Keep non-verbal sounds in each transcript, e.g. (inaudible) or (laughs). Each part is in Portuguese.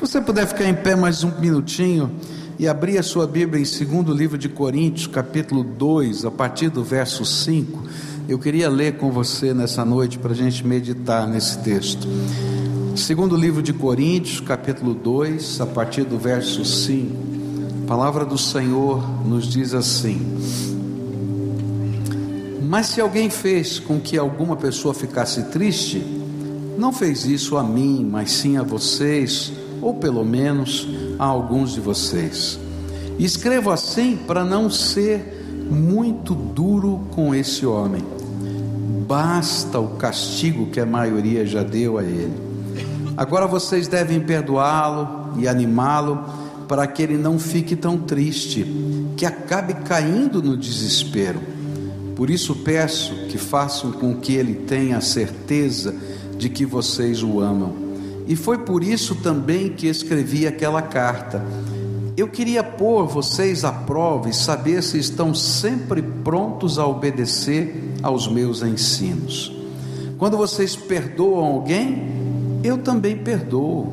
Se você puder ficar em pé mais um minutinho e abrir a sua Bíblia em segundo livro de Coríntios, capítulo 2, a partir do verso 5, eu queria ler com você nessa noite para a gente meditar nesse texto. Segundo livro de Coríntios, capítulo 2, a partir do verso 5, a palavra do Senhor nos diz assim: Mas se alguém fez com que alguma pessoa ficasse triste, não fez isso a mim, mas sim a vocês, ou pelo menos a alguns de vocês. Escrevo assim para não ser muito duro com esse homem. Basta o castigo que a maioria já deu a ele. Agora vocês devem perdoá-lo e animá-lo para que ele não fique tão triste, que acabe caindo no desespero. Por isso peço que façam com que ele tenha certeza de que vocês o amam. E foi por isso também que escrevi aquela carta. Eu queria pôr vocês à prova e saber se estão sempre prontos a obedecer aos meus ensinos. Quando vocês perdoam alguém, eu também perdoo,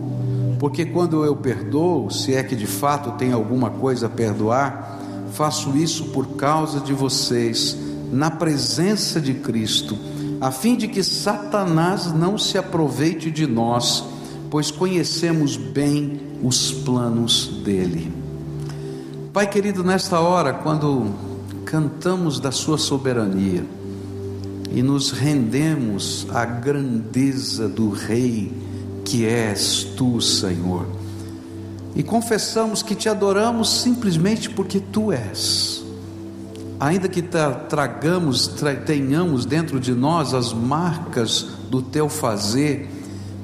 porque quando eu perdoo, se é que de fato tem alguma coisa a perdoar, faço isso por causa de vocês, na presença de Cristo, a fim de que Satanás não se aproveite de nós, pois conhecemos bem os planos dele. Pai querido, nesta hora, quando cantamos da Sua soberania, e nos rendemos à grandeza do Rei que és tu, Senhor. E confessamos que te adoramos simplesmente porque tu és. Ainda que tragamos, tenhamos dentro de nós as marcas do teu fazer,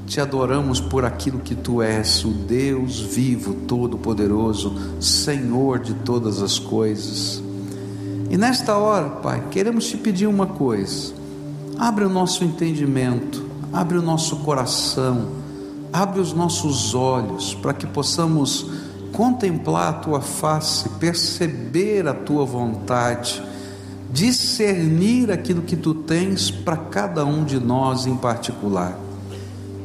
te adoramos por aquilo que tu és, o Deus vivo, todo-poderoso, Senhor de todas as coisas. E nesta hora, Pai, queremos te pedir uma coisa: abre o nosso entendimento, abre o nosso coração, abre os nossos olhos, para que possamos contemplar a tua face, perceber a tua vontade, discernir aquilo que tu tens para cada um de nós em particular.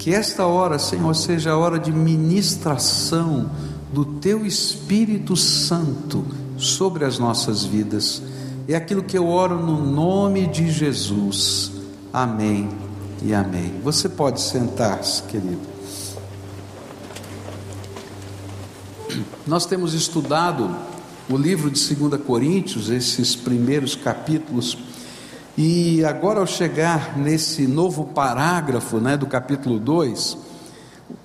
Que esta hora, Senhor, seja a hora de ministração do teu Espírito Santo sobre as nossas vidas é aquilo que eu oro no nome de Jesus. Amém e amém. Você pode sentar-se, querido. Nós temos estudado o livro de 2 Coríntios, esses primeiros capítulos, e agora ao chegar nesse novo parágrafo, né, do capítulo 2,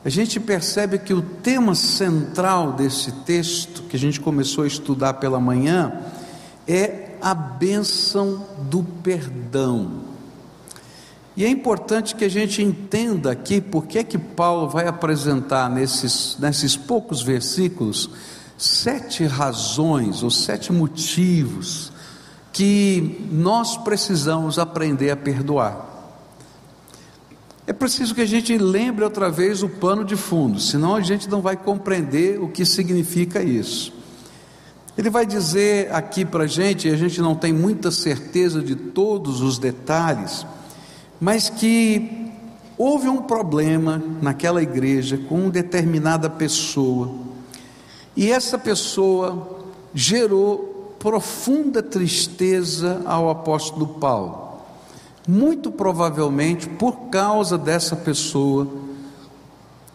a gente percebe que o tema central desse texto, que a gente começou a estudar pela manhã, é a bênção do perdão. E é importante que a gente entenda aqui porque é que Paulo vai apresentar nesses, nesses poucos versículos sete razões ou sete motivos que nós precisamos aprender a perdoar. É preciso que a gente lembre outra vez o pano de fundo, senão a gente não vai compreender o que significa isso. Ele vai dizer aqui para a gente, e a gente não tem muita certeza de todos os detalhes, mas que houve um problema naquela igreja com uma determinada pessoa, e essa pessoa gerou profunda tristeza ao apóstolo Paulo. Muito provavelmente por causa dessa pessoa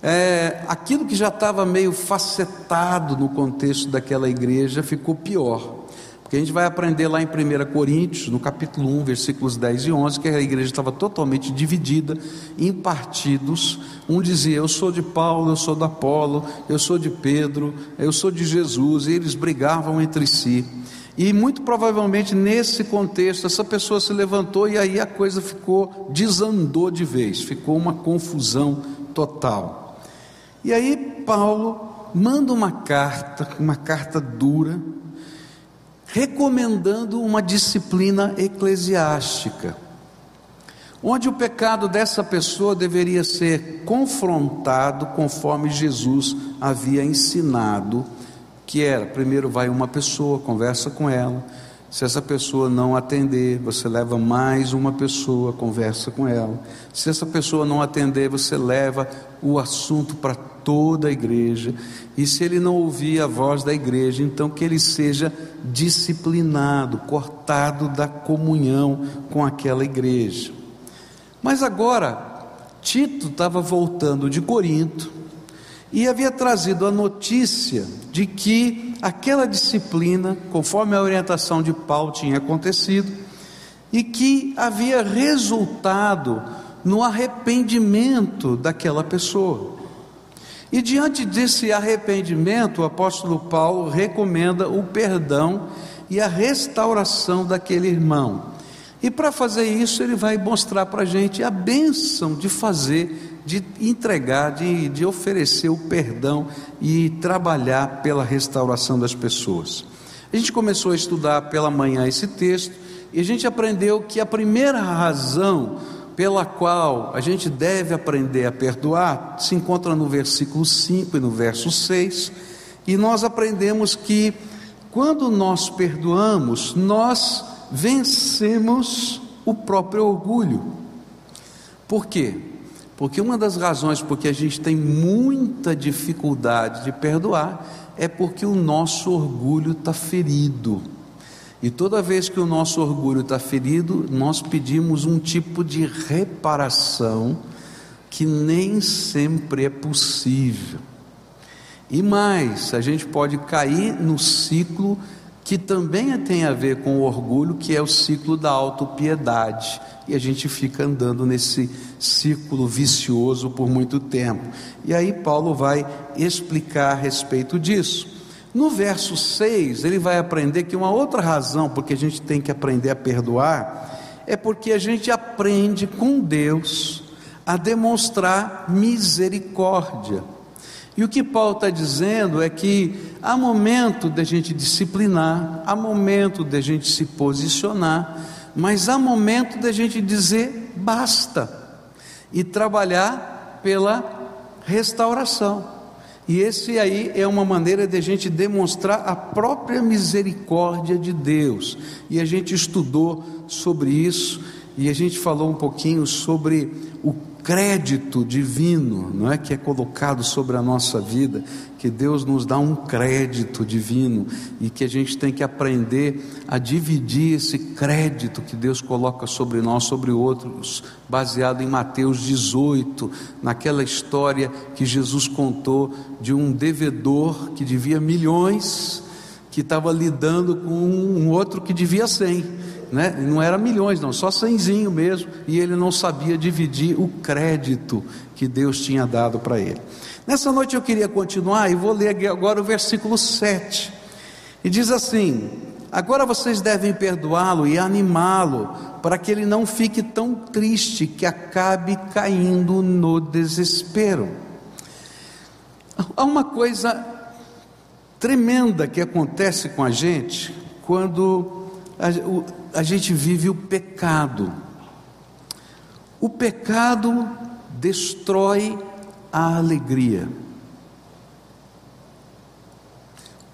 é, aquilo que já estava meio facetado no contexto daquela igreja ficou pior. Porque a gente vai aprender lá em 1 Coríntios, no capítulo 1, versículos 10 e 11, que a igreja estava totalmente dividida em partidos. Um dizia: Eu sou de Paulo, eu sou de Apolo, eu sou de Pedro, eu sou de Jesus, e eles brigavam entre si. E muito provavelmente nesse contexto, essa pessoa se levantou e aí a coisa ficou, desandou de vez, ficou uma confusão total. E aí Paulo manda uma carta, uma carta dura, recomendando uma disciplina eclesiástica, onde o pecado dessa pessoa deveria ser confrontado conforme Jesus havia ensinado, que era, primeiro vai uma pessoa, conversa com ela, se essa pessoa não atender, você leva mais uma pessoa, conversa com ela. Se essa pessoa não atender, você leva o assunto para toda a igreja, e se ele não ouvir a voz da igreja, então que ele seja disciplinado, cortado da comunhão com aquela igreja. Mas agora, Tito estava voltando de Corinto e havia trazido a notícia de que aquela disciplina, conforme a orientação de Paulo tinha acontecido, e que havia resultado no arrependimento daquela pessoa. E diante desse arrependimento, o apóstolo Paulo recomenda o perdão e a restauração daquele irmão. E para fazer isso, ele vai mostrar para a gente a bênção de fazer, de entregar, de, de oferecer o perdão e trabalhar pela restauração das pessoas. A gente começou a estudar pela manhã esse texto e a gente aprendeu que a primeira razão pela qual a gente deve aprender a perdoar se encontra no versículo 5 e no verso 6, e nós aprendemos que quando nós perdoamos, nós vencemos o próprio orgulho. Por quê? Porque uma das razões porque a gente tem muita dificuldade de perdoar é porque o nosso orgulho está ferido. E toda vez que o nosso orgulho está ferido, nós pedimos um tipo de reparação que nem sempre é possível. E mais, a gente pode cair no ciclo que também tem a ver com o orgulho, que é o ciclo da autopiedade. E a gente fica andando nesse círculo vicioso por muito tempo. E aí Paulo vai explicar a respeito disso. No verso 6, ele vai aprender que uma outra razão porque a gente tem que aprender a perdoar é porque a gente aprende com Deus a demonstrar misericórdia. E o que Paulo está dizendo é que há momento de a gente disciplinar, há momento de a gente se posicionar, mas há momento de a gente dizer basta e trabalhar pela restauração. E esse aí é uma maneira de a gente demonstrar a própria misericórdia de Deus. E a gente estudou sobre isso e a gente falou um pouquinho sobre o crédito divino, não é que é colocado sobre a nossa vida, que Deus nos dá um crédito divino e que a gente tem que aprender a dividir esse crédito que Deus coloca sobre nós, sobre outros, baseado em Mateus 18, naquela história que Jesus contou de um devedor que devia milhões, que estava lidando com um outro que devia cem né? não era milhões, não, só cenzinho mesmo, e ele não sabia dividir o crédito que Deus tinha dado para ele. Nessa noite eu queria continuar e vou ler agora o versículo 7. E diz assim: Agora vocês devem perdoá-lo e animá-lo, para que ele não fique tão triste que acabe caindo no desespero. Há uma coisa tremenda que acontece com a gente quando a gente vive o pecado. O pecado destrói a alegria.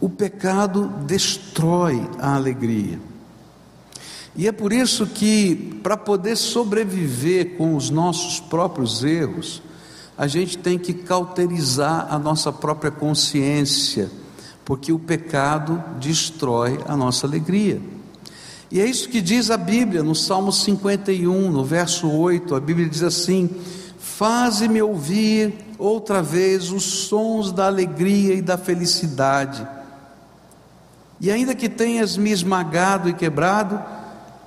O pecado destrói a alegria. E é por isso que, para poder sobreviver com os nossos próprios erros, a gente tem que cauterizar a nossa própria consciência, porque o pecado destrói a nossa alegria. E é isso que diz a Bíblia no Salmo 51, no verso 8. A Bíblia diz assim: Faze-me ouvir outra vez os sons da alegria e da felicidade. E ainda que tenhas me esmagado e quebrado,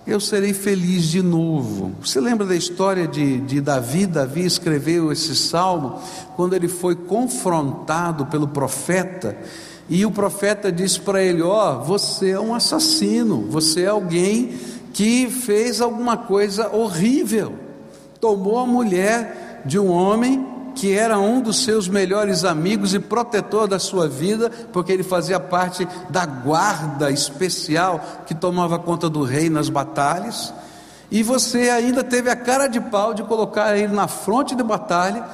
eu serei feliz de novo. Você lembra da história de, de Davi? Davi escreveu esse salmo quando ele foi confrontado pelo profeta e o profeta disse para ele: Ó, oh, você é um assassino, você é alguém que fez alguma coisa horrível, tomou a mulher de um homem que era um dos seus melhores amigos e protetor da sua vida, porque ele fazia parte da guarda especial que tomava conta do rei nas batalhas, e você ainda teve a cara de pau de colocar ele na fronte de batalha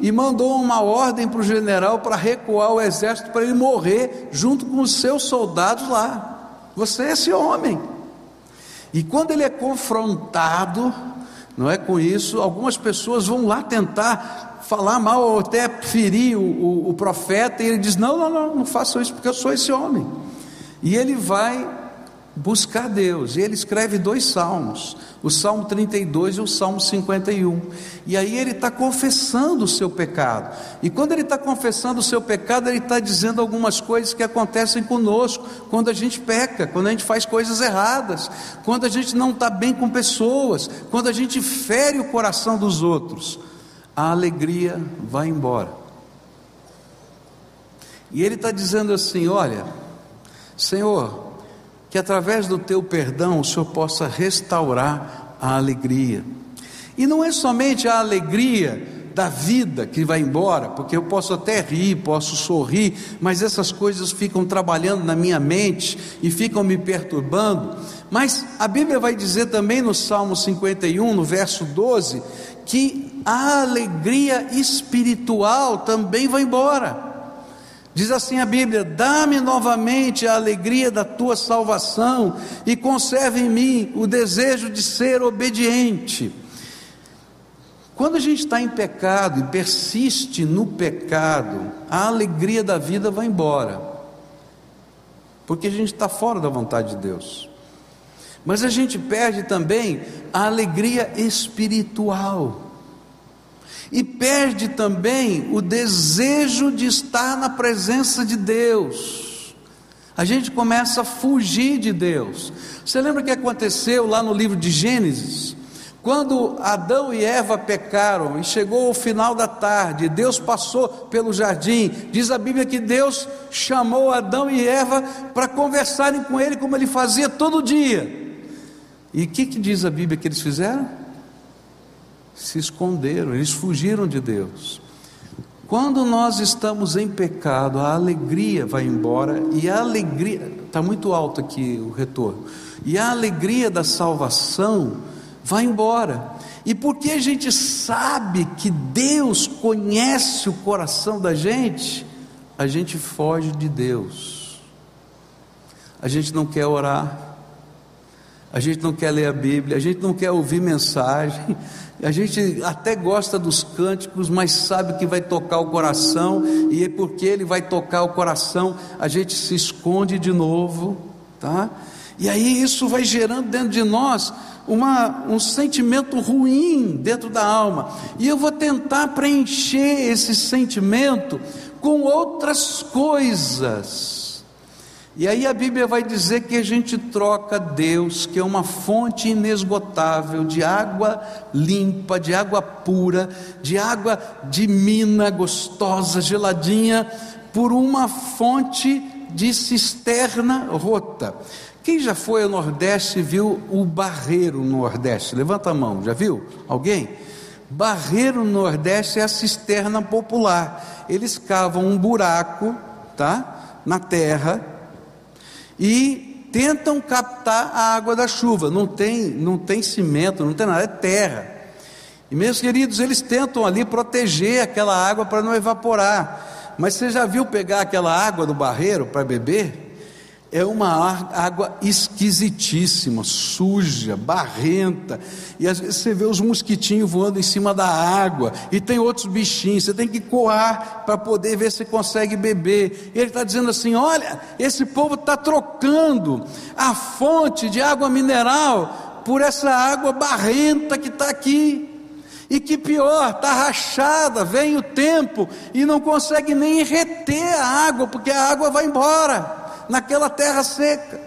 e mandou uma ordem para o general para recuar o exército para ele morrer junto com os seus soldados lá. Você é esse homem. E quando ele é confrontado, não é com isso, algumas pessoas vão lá tentar falar mal ou até ferir o, o, o profeta, e ele diz: Não, não, não, não façam isso porque eu sou esse homem. E ele vai buscar Deus. E ele escreve dois salmos, o Salmo 32 e o Salmo 51. E aí ele está confessando o seu pecado. E quando ele está confessando o seu pecado, ele está dizendo algumas coisas que acontecem conosco quando a gente peca, quando a gente faz coisas erradas, quando a gente não está bem com pessoas, quando a gente fere o coração dos outros. A alegria vai embora. E ele está dizendo assim: Olha, Senhor, que através do teu perdão o Senhor possa restaurar a alegria. E não é somente a alegria da vida que vai embora, porque eu posso até rir, posso sorrir, mas essas coisas ficam trabalhando na minha mente e ficam me perturbando. Mas a Bíblia vai dizer também no Salmo 51, no verso 12, que a alegria espiritual também vai embora. Diz assim a Bíblia: Dá-me novamente a alegria da tua salvação e conserve em mim o desejo de ser obediente. Quando a gente está em pecado e persiste no pecado, a alegria da vida vai embora, porque a gente está fora da vontade de Deus. Mas a gente perde também a alegria espiritual e perde também o desejo de estar na presença de Deus. A gente começa a fugir de Deus. Você lembra o que aconteceu lá no livro de Gênesis? Quando Adão e Eva pecaram e chegou o final da tarde, Deus passou pelo jardim. Diz a Bíblia que Deus chamou Adão e Eva para conversarem com ele como ele fazia todo dia. E o que, que diz a Bíblia que eles fizeram? Se esconderam, eles fugiram de Deus. Quando nós estamos em pecado, a alegria vai embora e a alegria, está muito alto aqui o retorno, e a alegria da salvação vai embora. E porque a gente sabe que Deus conhece o coração da gente, a gente foge de Deus. A gente não quer orar, a gente não quer ler a Bíblia, a gente não quer ouvir mensagem, a gente até gosta dos cânticos, mas sabe que vai tocar o coração, e é porque ele vai tocar o coração, a gente se esconde de novo, tá? E aí isso vai gerando dentro de nós uma, um sentimento ruim dentro da alma. E eu vou tentar preencher esse sentimento com outras coisas. E aí a Bíblia vai dizer que a gente troca Deus, que é uma fonte inesgotável de água limpa, de água pura, de água de mina gostosa, geladinha, por uma fonte de cisterna rota. Quem já foi ao Nordeste viu o barreiro no Nordeste? Levanta a mão, já viu? Alguém? Barreiro no Nordeste é a cisterna popular. Eles cavam um buraco, tá? Na terra e tentam captar a água da chuva. Não tem, não tem cimento, não tem nada, é terra. E meus queridos, eles tentam ali proteger aquela água para não evaporar. Mas você já viu pegar aquela água do barreiro para beber? É uma água esquisitíssima, suja, barrenta, e às vezes você vê os mosquitinhos voando em cima da água, e tem outros bichinhos, você tem que coar para poder ver se consegue beber. E ele está dizendo assim: olha, esse povo está trocando a fonte de água mineral por essa água barrenta que está aqui. E que pior, está rachada, vem o tempo e não consegue nem reter a água, porque a água vai embora naquela terra seca.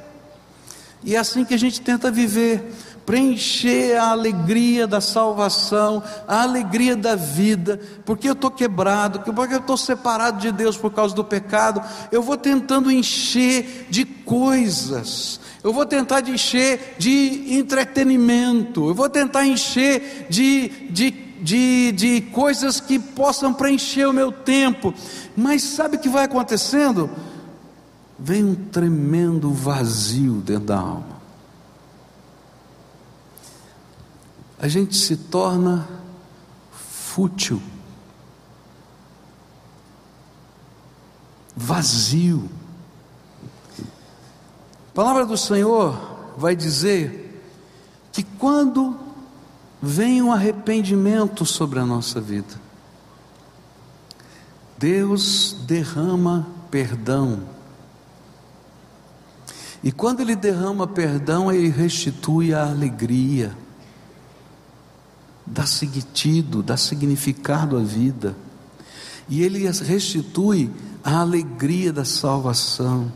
E é assim que a gente tenta viver, preencher a alegria da salvação, a alegria da vida, porque eu estou quebrado, porque eu estou separado de Deus por causa do pecado, eu vou tentando encher de coisas, eu vou tentar encher de entretenimento, eu vou tentar encher de, de, de, de coisas que possam preencher o meu tempo, mas sabe o que vai acontecendo? Vem um tremendo vazio dentro da alma. A gente se torna fútil, vazio. A palavra do Senhor vai dizer que quando vem um arrependimento sobre a nossa vida, Deus derrama perdão. E quando Ele derrama perdão, Ele restitui a alegria, dá sentido, dá significado à vida. E Ele restitui a alegria da salvação.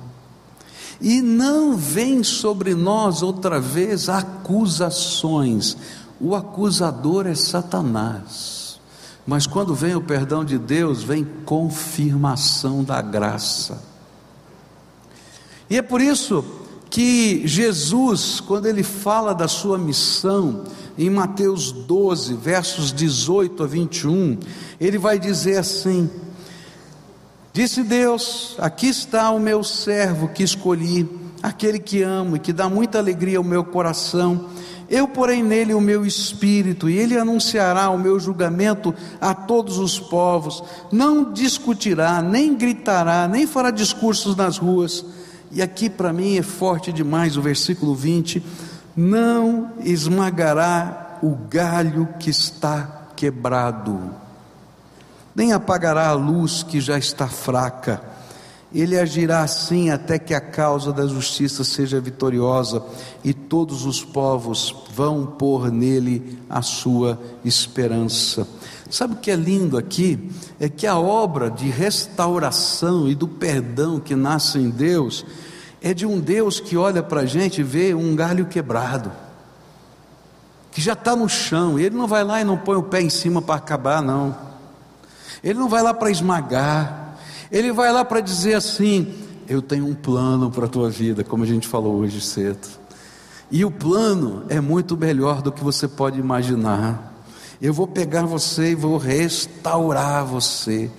E não vem sobre nós outra vez acusações. O acusador é Satanás. Mas quando vem o perdão de Deus, vem confirmação da graça. E é por isso que Jesus, quando ele fala da sua missão, em Mateus 12, versos 18 a 21, ele vai dizer assim: Disse Deus: Aqui está o meu servo que escolhi, aquele que amo e que dá muita alegria ao meu coração. Eu porei nele o meu espírito, e ele anunciará o meu julgamento a todos os povos. Não discutirá, nem gritará, nem fará discursos nas ruas. E aqui para mim é forte demais o versículo 20: Não esmagará o galho que está quebrado nem apagará a luz que já está fraca. Ele agirá assim até que a causa da justiça seja vitoriosa e todos os povos vão pôr nele a sua esperança. Sabe o que é lindo aqui? É que a obra de restauração e do perdão que nasce em Deus é de um Deus que olha para a gente e vê um galho quebrado, que já está no chão, e ele não vai lá e não põe o pé em cima para acabar, não. Ele não vai lá para esmagar, ele vai lá para dizer assim: Eu tenho um plano para a tua vida, como a gente falou hoje cedo. E o plano é muito melhor do que você pode imaginar. Eu vou pegar você e vou restaurar você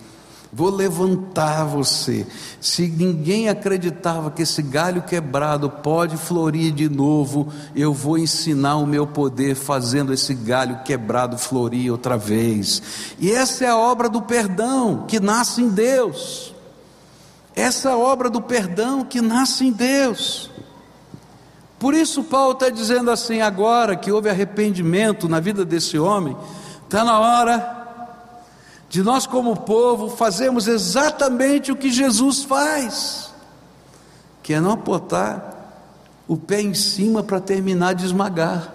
vou levantar você. Se ninguém acreditava que esse galho quebrado pode florir de novo, eu vou ensinar o meu poder fazendo esse galho quebrado florir outra vez. E essa é a obra do perdão que nasce em Deus. Essa é a obra do perdão que nasce em Deus. Por isso, Paulo está dizendo assim: agora que houve arrependimento na vida desse homem, está na hora de nós, como povo, fazemos exatamente o que Jesus faz, que é não apontar o pé em cima para terminar de esmagar,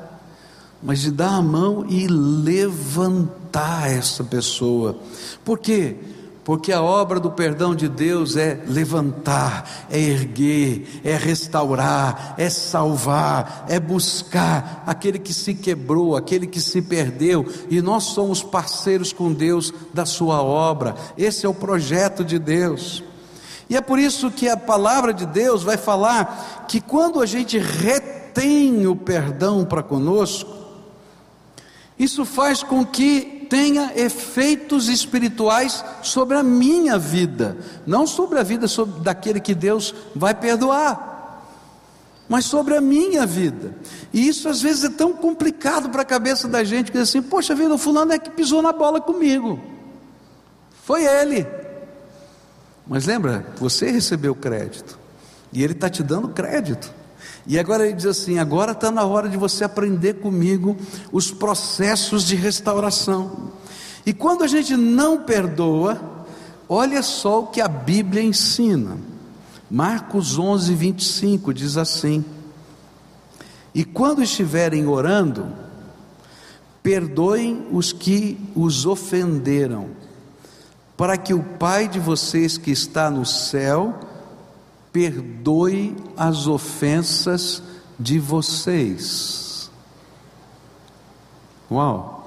mas de dar a mão e levantar essa pessoa. Por quê? Porque a obra do perdão de Deus é levantar, é erguer, é restaurar, é salvar, é buscar aquele que se quebrou, aquele que se perdeu, e nós somos parceiros com Deus da sua obra, esse é o projeto de Deus. E é por isso que a palavra de Deus vai falar que quando a gente retém o perdão para conosco, isso faz com que tenha efeitos espirituais sobre a minha vida, não sobre a vida sobre, daquele que Deus vai perdoar, mas sobre a minha vida. E isso às vezes é tão complicado para a cabeça da gente que diz assim: poxa vida, o fulano é que pisou na bola comigo, foi ele. Mas lembra, você recebeu crédito, e ele está te dando crédito. E agora ele diz assim: agora está na hora de você aprender comigo os processos de restauração. E quando a gente não perdoa, olha só o que a Bíblia ensina. Marcos 11, 25 diz assim: E quando estiverem orando, perdoem os que os ofenderam, para que o Pai de vocês que está no céu, perdoe as ofensas de vocês. Uau!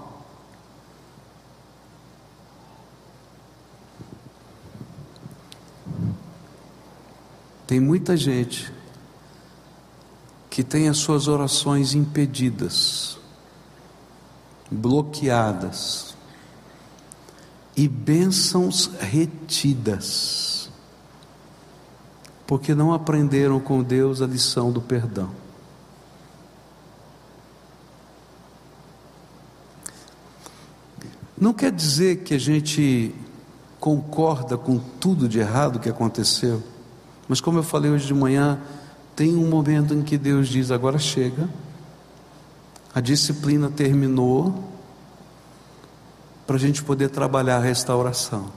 Tem muita gente que tem as suas orações impedidas, bloqueadas e bênçãos retidas porque não aprenderam com Deus a lição do perdão. Não quer dizer que a gente concorda com tudo de errado que aconteceu, mas como eu falei hoje de manhã, tem um momento em que Deus diz: agora chega, a disciplina terminou, para a gente poder trabalhar a restauração.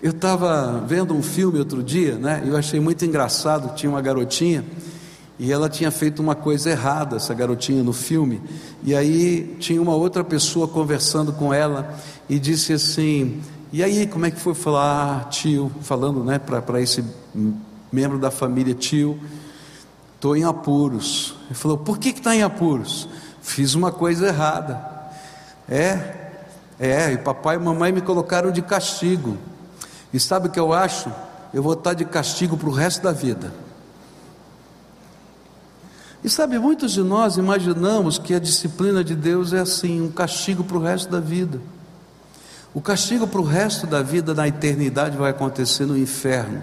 Eu estava vendo um filme outro dia, né? Eu achei muito engraçado. Tinha uma garotinha e ela tinha feito uma coisa errada, essa garotinha no filme. E aí tinha uma outra pessoa conversando com ela e disse assim: E aí, como é que foi falar, ah, tio? Falando, né, para esse membro da família, tio, estou em apuros. Ele falou: Por que está em apuros? Fiz uma coisa errada. É, é, e papai e mamãe me colocaram de castigo. E sabe o que eu acho? Eu vou estar de castigo para o resto da vida. E sabe, muitos de nós imaginamos que a disciplina de Deus é assim, um castigo para o resto da vida. O castigo para o resto da vida na eternidade vai acontecer no inferno.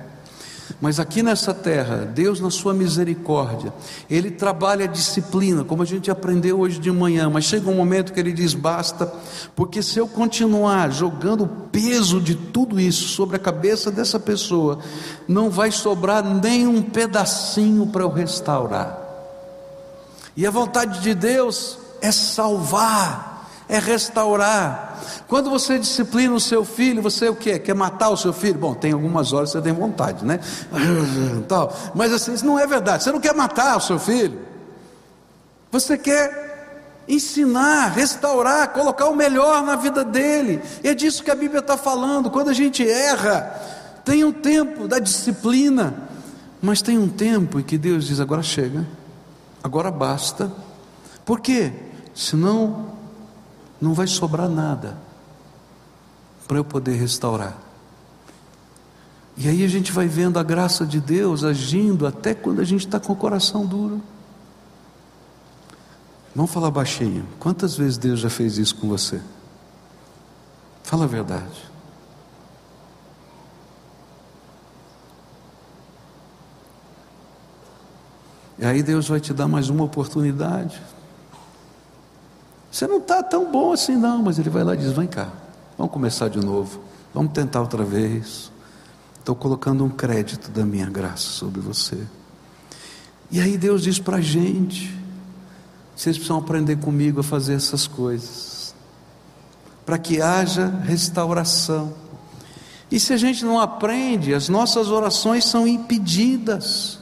Mas aqui nessa terra, Deus, na sua misericórdia, Ele trabalha a disciplina, como a gente aprendeu hoje de manhã. Mas chega um momento que Ele diz: basta, porque se eu continuar jogando o peso de tudo isso sobre a cabeça dessa pessoa, não vai sobrar nem um pedacinho para eu restaurar. E a vontade de Deus é salvar, é restaurar. Quando você disciplina o seu filho, você o que? Quer matar o seu filho? Bom, tem algumas horas que você tem vontade, né? (laughs) Tal. Mas assim, isso não é verdade. Você não quer matar o seu filho. Você quer ensinar, restaurar, colocar o melhor na vida dele. E é disso que a Bíblia está falando. Quando a gente erra, tem um tempo da disciplina, mas tem um tempo em que Deus diz: agora chega, agora basta. Por quê? Senão não vai sobrar nada para eu poder restaurar. E aí a gente vai vendo a graça de Deus agindo até quando a gente está com o coração duro. Vamos falar baixinho. Quantas vezes Deus já fez isso com você? Fala a verdade. E aí Deus vai te dar mais uma oportunidade. Você não está tão bom assim, não, mas Ele vai lá e diz: Vem cá. Vamos começar de novo. Vamos tentar outra vez. Estou colocando um crédito da minha graça sobre você. E aí Deus diz para a gente: vocês precisam aprender comigo a fazer essas coisas, para que haja restauração. E se a gente não aprende, as nossas orações são impedidas.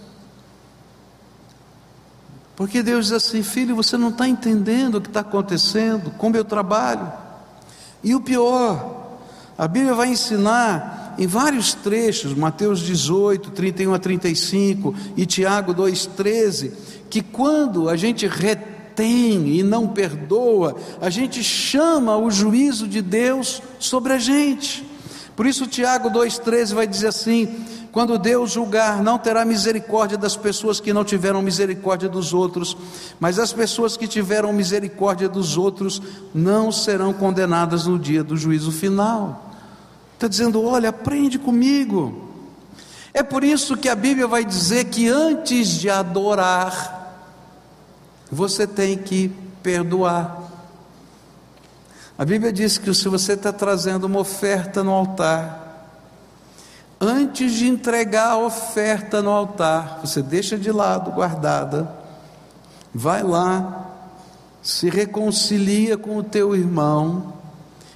Porque Deus diz assim: filho, você não está entendendo o que está acontecendo, como eu trabalho. E o pior, a Bíblia vai ensinar em vários trechos, Mateus 18, 31 a 35 e Tiago 2,13, que quando a gente retém e não perdoa, a gente chama o juízo de Deus sobre a gente. Por isso, Tiago 2,13 vai dizer assim: quando Deus julgar, não terá misericórdia das pessoas que não tiveram misericórdia dos outros, mas as pessoas que tiveram misericórdia dos outros não serão condenadas no dia do juízo final. Está dizendo: olha, aprende comigo. É por isso que a Bíblia vai dizer que antes de adorar, você tem que perdoar. A Bíblia diz que se você está trazendo uma oferta no altar, antes de entregar a oferta no altar, você deixa de lado, guardada, vai lá, se reconcilia com o teu irmão,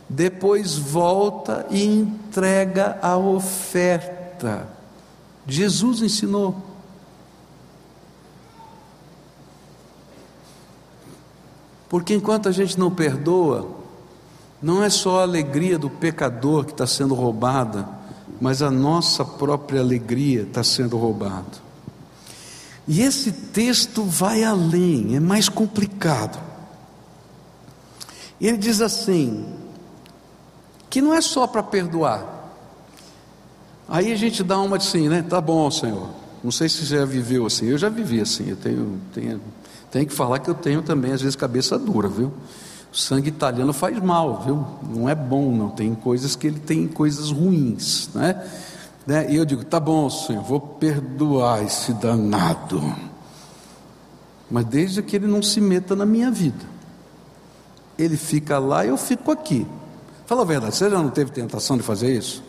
depois volta e entrega a oferta. Jesus ensinou. Porque enquanto a gente não perdoa, não é só a alegria do pecador que está sendo roubada, mas a nossa própria alegria está sendo roubada. E esse texto vai além, é mais complicado. Ele diz assim: que não é só para perdoar. Aí a gente dá uma assim, né? Tá bom, Senhor. Não sei se você já viveu assim. Eu já vivi assim. Eu tenho, tenho, tenho que falar que eu tenho também, às vezes, cabeça dura, viu? O sangue italiano faz mal, viu? Não é bom, não. Tem coisas que ele tem coisas ruins, né? né? E eu digo, tá bom, Senhor, vou perdoar esse danado. Mas desde que ele não se meta na minha vida. Ele fica lá e eu fico aqui. Fala a verdade, você já não teve tentação de fazer isso?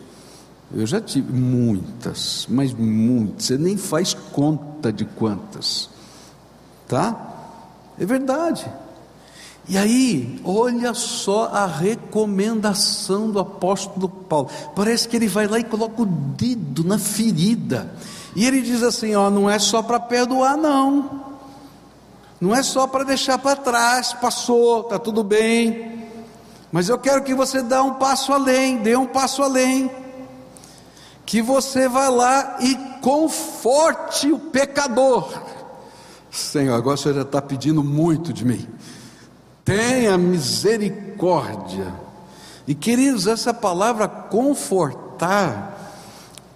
Eu já tive muitas, mas muitas. Você nem faz conta de quantas. Tá? É verdade. E aí, olha só a recomendação do apóstolo Paulo. Parece que ele vai lá e coloca o dedo na ferida. E ele diz assim: ó, não é só para perdoar, não. Não é só para deixar para trás, passou, está tudo bem. Mas eu quero que você dê um passo além, dê um passo além. Que você vá lá e conforte o pecador. Senhor, agora Senhor já está pedindo muito de mim tenha misericórdia. E queridos, essa palavra confortar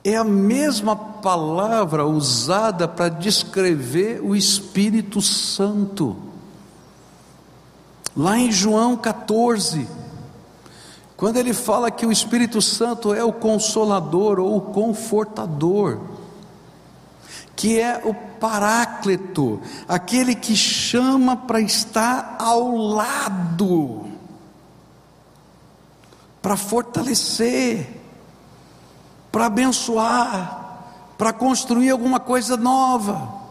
é a mesma palavra usada para descrever o Espírito Santo. Lá em João 14, quando ele fala que o Espírito Santo é o consolador ou o confortador, que é o Paráclito, aquele que chama para estar ao lado, para fortalecer, para abençoar, para construir alguma coisa nova.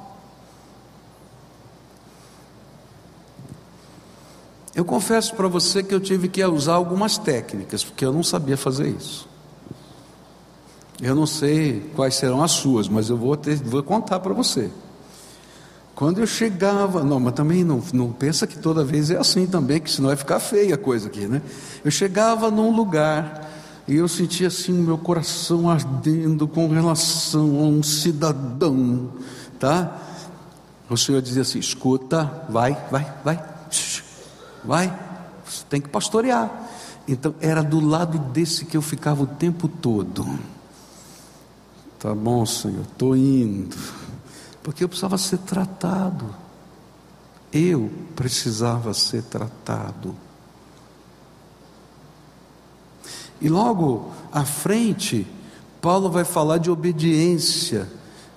Eu confesso para você que eu tive que usar algumas técnicas, porque eu não sabia fazer isso. Eu não sei quais serão as suas, mas eu vou, ter, vou contar para você. Quando eu chegava, não, mas também não, não pensa que toda vez é assim também, que senão vai ficar feia a coisa aqui, né? Eu chegava num lugar e eu sentia assim meu coração ardendo com relação a um cidadão, tá? O Senhor dizia assim: escuta, vai, vai, vai, vai, você tem que pastorear. Então era do lado desse que eu ficava o tempo todo. Tá bom, Senhor, estou indo. Porque eu precisava ser tratado. Eu precisava ser tratado. E logo à frente, Paulo vai falar de obediência.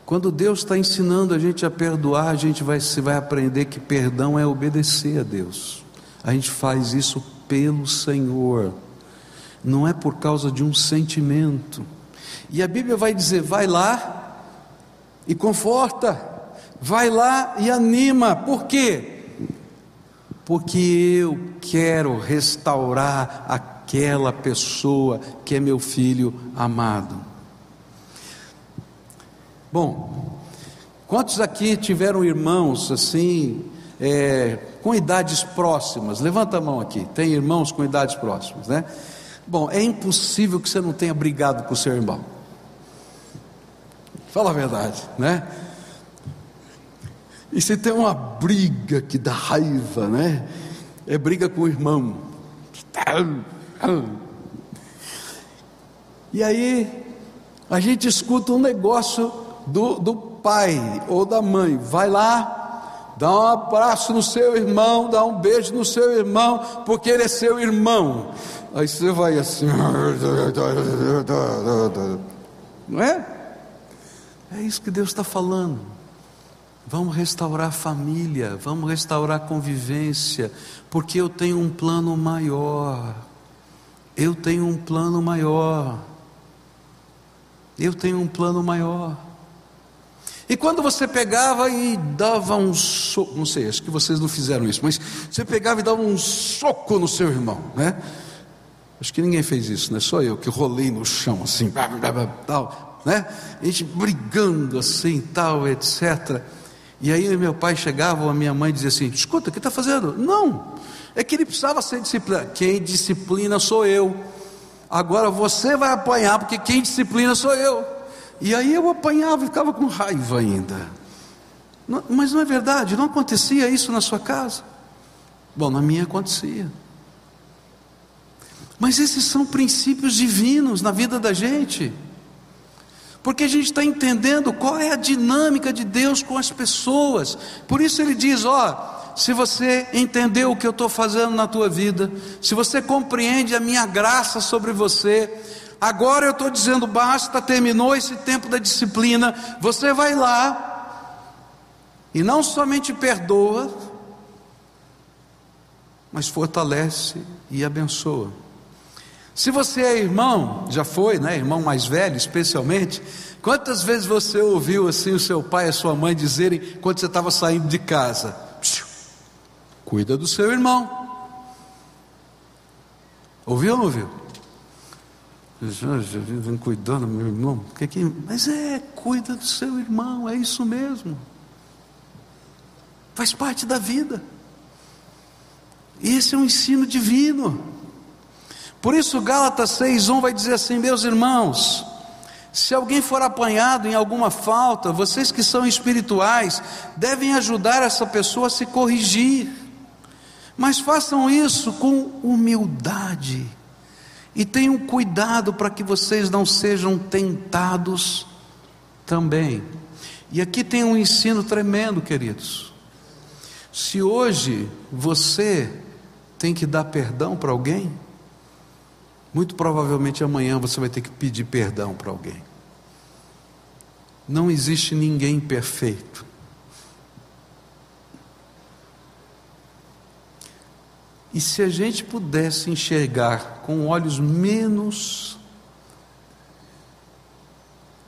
Quando Deus está ensinando a gente a perdoar, a gente vai, vai aprender que perdão é obedecer a Deus. A gente faz isso pelo Senhor, não é por causa de um sentimento. E a Bíblia vai dizer: vai lá e conforta, vai lá e anima, por quê? Porque eu quero restaurar aquela pessoa que é meu filho amado. Bom, quantos aqui tiveram irmãos assim, é, com idades próximas? Levanta a mão aqui. Tem irmãos com idades próximas, né? Bom, é impossível que você não tenha brigado com o seu irmão. Fala a verdade, né? E se tem uma briga que dá raiva, né? É briga com o irmão. E aí, a gente escuta um negócio do, do pai ou da mãe: vai lá, dá um abraço no seu irmão, dá um beijo no seu irmão, porque ele é seu irmão. Aí você vai assim, (laughs) não é? É isso que Deus está falando. Vamos restaurar a família, vamos restaurar a convivência, porque eu tenho um plano maior. Eu tenho um plano maior. Eu tenho um plano maior. E quando você pegava e dava um soco, não sei, acho que vocês não fizeram isso, mas você pegava e dava um soco no seu irmão, né? Acho que ninguém fez isso, né? Só eu que rolei no chão assim, tal né? A gente brigando assim, tal, etc. E aí meu pai chegava, a minha mãe dizia assim: escuta, o que está fazendo? Não, é que ele precisava ser disciplinado. Quem disciplina sou eu. Agora você vai apanhar, porque quem disciplina sou eu. E aí eu apanhava e ficava com raiva ainda. Não, mas não é verdade, não acontecia isso na sua casa? Bom, na minha acontecia. Mas esses são princípios divinos na vida da gente porque a gente está entendendo qual é a dinâmica de Deus com as pessoas. Por isso ele diz: ó, se você entendeu o que eu estou fazendo na tua vida, se você compreende a minha graça sobre você, agora eu estou dizendo basta, terminou esse tempo da disciplina, você vai lá e não somente perdoa, mas fortalece e abençoa. Se você é irmão, já foi, né? Irmão mais velho, especialmente. Quantas vezes você ouviu assim o seu pai e a sua mãe dizerem quando você estava saindo de casa? Cuida do seu irmão. Ouviu ou não ouviu? Vem cuidando, meu irmão. Que que... Mas é, cuida do seu irmão, é isso mesmo. Faz parte da vida. Esse é um ensino divino. Por isso, Gálatas 6,1 vai dizer assim: Meus irmãos, se alguém for apanhado em alguma falta, vocês que são espirituais, devem ajudar essa pessoa a se corrigir, mas façam isso com humildade e tenham cuidado para que vocês não sejam tentados também. E aqui tem um ensino tremendo, queridos. Se hoje você tem que dar perdão para alguém, muito provavelmente amanhã você vai ter que pedir perdão para alguém. Não existe ninguém perfeito. E se a gente pudesse enxergar com olhos menos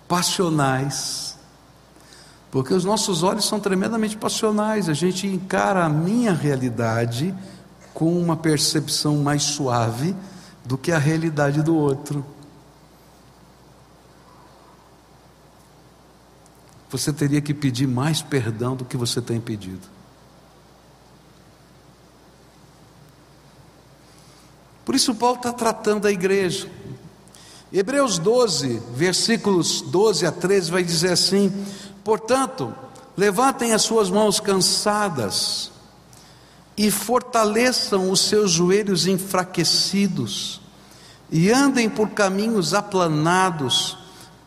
passionais, porque os nossos olhos são tremendamente passionais, a gente encara a minha realidade com uma percepção mais suave do que a realidade do outro. Você teria que pedir mais perdão do que você tem pedido. Por isso, Paulo está tratando a igreja. Hebreus 12, versículos 12 a 13, vai dizer assim: Portanto, levantem as suas mãos cansadas, e fortaleçam os seus joelhos enfraquecidos, e andem por caminhos aplanados,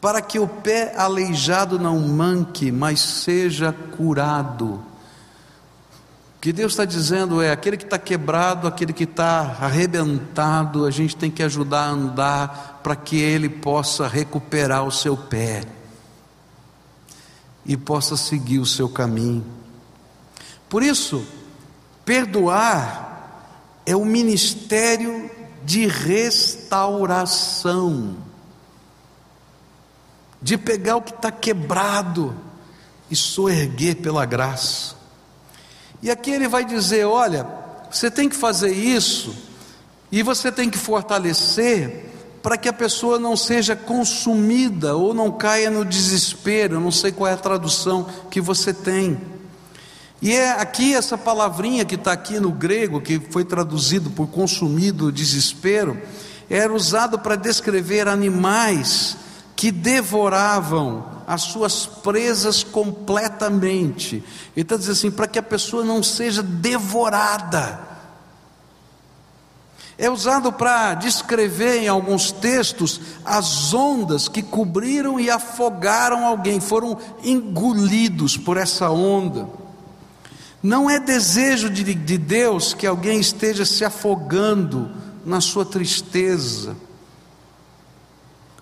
para que o pé aleijado não manque, mas seja curado. O que Deus está dizendo é: aquele que está quebrado, aquele que está arrebentado, a gente tem que ajudar a andar para que ele possa recuperar o seu pé e possa seguir o seu caminho. Por isso, Perdoar é o ministério de restauração, de pegar o que está quebrado e soerguer pela graça. E aqui ele vai dizer: olha, você tem que fazer isso, e você tem que fortalecer, para que a pessoa não seja consumida ou não caia no desespero. Eu não sei qual é a tradução que você tem. E é aqui essa palavrinha que está aqui no grego, que foi traduzido por consumido desespero, era usado para descrever animais que devoravam as suas presas completamente. Então diz assim, para que a pessoa não seja devorada. É usado para descrever em alguns textos as ondas que cobriram e afogaram alguém, foram engolidos por essa onda. Não é desejo de, de Deus que alguém esteja se afogando na sua tristeza.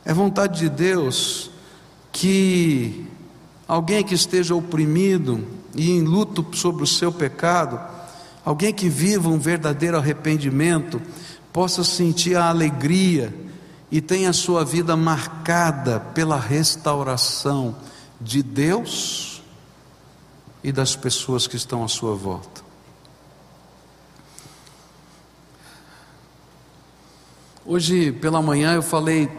É vontade de Deus que alguém que esteja oprimido e em luto sobre o seu pecado, alguém que viva um verdadeiro arrependimento, possa sentir a alegria e tenha a sua vida marcada pela restauração de Deus e das pessoas que estão à sua volta. Hoje pela manhã eu falei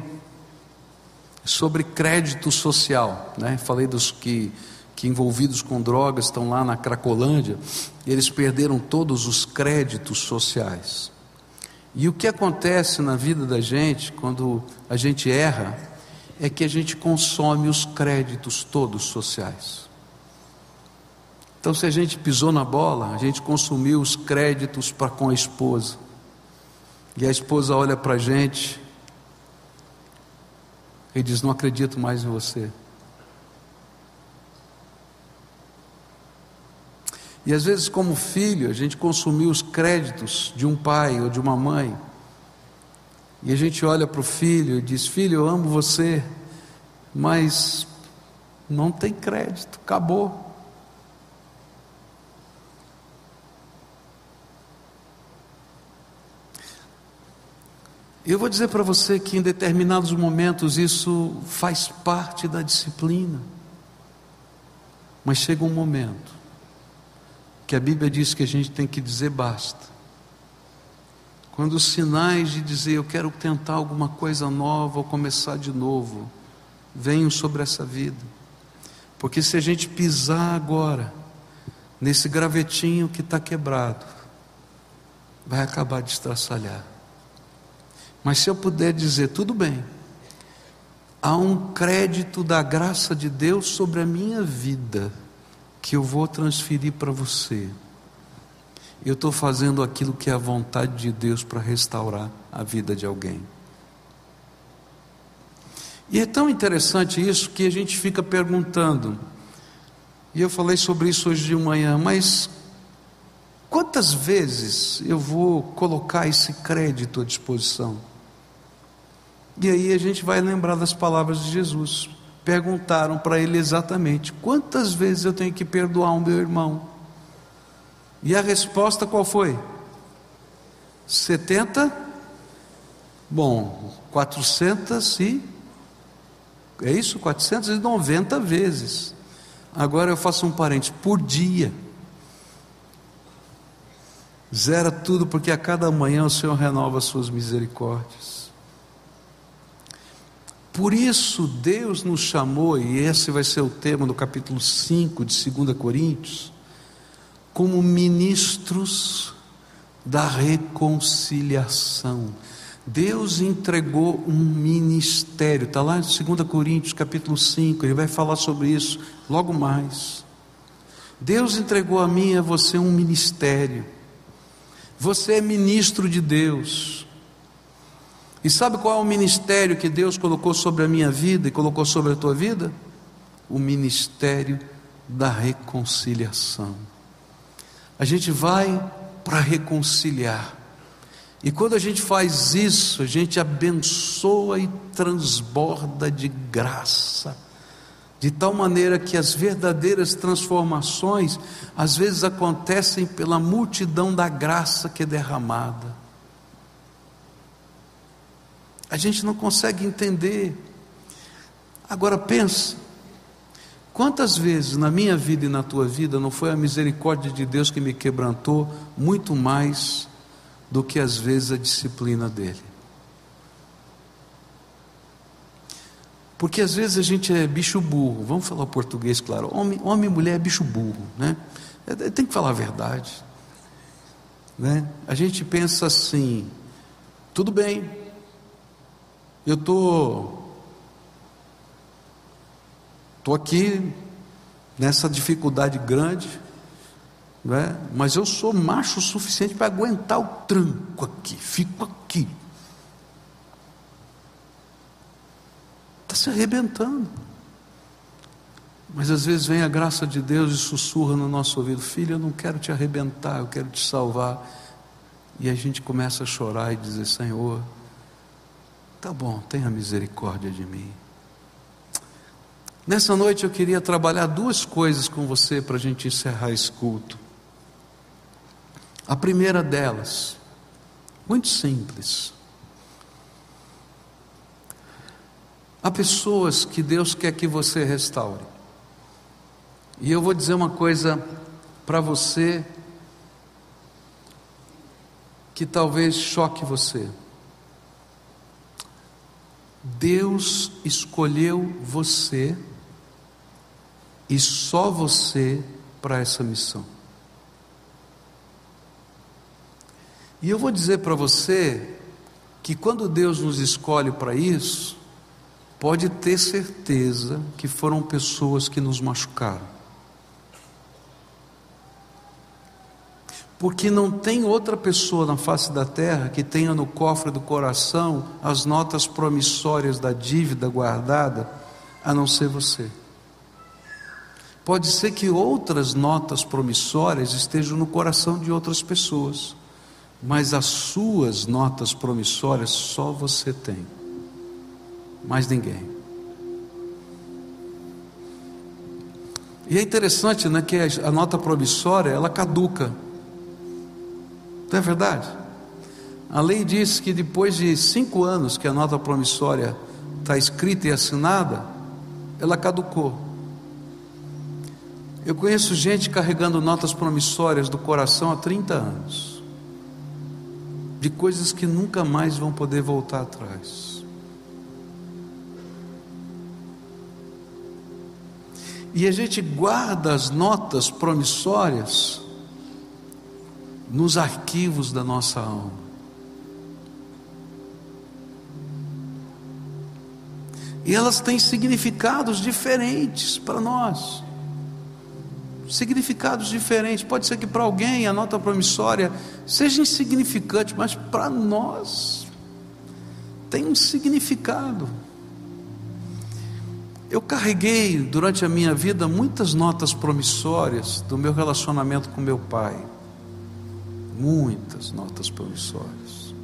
sobre crédito social, né? Falei dos que, que envolvidos com drogas estão lá na Cracolândia, eles perderam todos os créditos sociais. E o que acontece na vida da gente quando a gente erra é que a gente consome os créditos todos sociais. Então, se a gente pisou na bola, a gente consumiu os créditos para com a esposa. E a esposa olha para a gente e diz: Não acredito mais em você. E às vezes, como filho, a gente consumiu os créditos de um pai ou de uma mãe. E a gente olha para o filho e diz: Filho, eu amo você, mas não tem crédito, acabou. Eu vou dizer para você que em determinados momentos isso faz parte da disciplina. Mas chega um momento que a Bíblia diz que a gente tem que dizer basta. quando os sinais de dizer eu quero tentar alguma coisa nova ou começar de novo venham sobre essa vida. Porque se a gente pisar agora nesse gravetinho que está quebrado, vai acabar de estraçalhar. Mas se eu puder dizer, tudo bem, há um crédito da graça de Deus sobre a minha vida que eu vou transferir para você eu estou fazendo aquilo que é a vontade de Deus para restaurar a vida de alguém. E é tão interessante isso que a gente fica perguntando, e eu falei sobre isso hoje de manhã, mas quantas vezes eu vou colocar esse crédito à disposição? E aí a gente vai lembrar das palavras de Jesus. Perguntaram para ele exatamente: quantas vezes eu tenho que perdoar o meu irmão? E a resposta qual foi? 70? Bom, 400 e. É isso? 490 vezes. Agora eu faço um parente, por dia. Zera tudo, porque a cada manhã o Senhor renova as suas misericórdias. Por isso Deus nos chamou, e esse vai ser o tema do capítulo 5 de 2 Coríntios como ministros da reconciliação. Deus entregou um ministério, está lá em 2 Coríntios capítulo 5, ele vai falar sobre isso logo mais. Deus entregou a mim e a você um ministério. Você é ministro de Deus. E sabe qual é o ministério que Deus colocou sobre a minha vida e colocou sobre a tua vida? O ministério da reconciliação. A gente vai para reconciliar. E quando a gente faz isso, a gente abençoa e transborda de graça, de tal maneira que as verdadeiras transformações às vezes acontecem pela multidão da graça que é derramada. A gente não consegue entender. Agora pensa, Quantas vezes na minha vida e na tua vida não foi a misericórdia de Deus que me quebrantou muito mais do que às vezes a disciplina dele? Porque às vezes a gente é bicho burro, vamos falar português, claro. Homem, homem e mulher é bicho burro, né? É, é, tem que falar a verdade. Né? A gente pensa assim: tudo bem, eu estou Estou aqui nessa dificuldade grande, né? mas eu sou macho o suficiente para aguentar o tranco aqui, fico aqui. Está se arrebentando. Mas às vezes vem a graça de Deus e sussurra no nosso ouvido: Filho, eu não quero te arrebentar, eu quero te salvar. E a gente começa a chorar e dizer: Senhor, tá bom, tenha misericórdia de mim. Nessa noite eu queria trabalhar duas coisas com você para a gente encerrar esse culto. A primeira delas, muito simples. Há pessoas que Deus quer que você restaure. E eu vou dizer uma coisa para você que talvez choque você. Deus escolheu você e só você para essa missão. E eu vou dizer para você que quando Deus nos escolhe para isso, pode ter certeza que foram pessoas que nos machucaram. Porque não tem outra pessoa na face da terra que tenha no cofre do coração as notas promissórias da dívida guardada, a não ser você. Pode ser que outras notas promissórias estejam no coração de outras pessoas, mas as suas notas promissórias só você tem, mais ninguém. E é interessante, né, que a nota promissória ela caduca, não é verdade? A lei diz que depois de cinco anos que a nota promissória está escrita e assinada, ela caducou. Eu conheço gente carregando notas promissórias do coração há 30 anos. de coisas que nunca mais vão poder voltar atrás. E a gente guarda as notas promissórias nos arquivos da nossa alma. E elas têm significados diferentes para nós. Significados diferentes. Pode ser que para alguém a nota promissória seja insignificante, mas para nós tem um significado. Eu carreguei durante a minha vida muitas notas promissórias do meu relacionamento com meu pai. Muitas notas promissórias.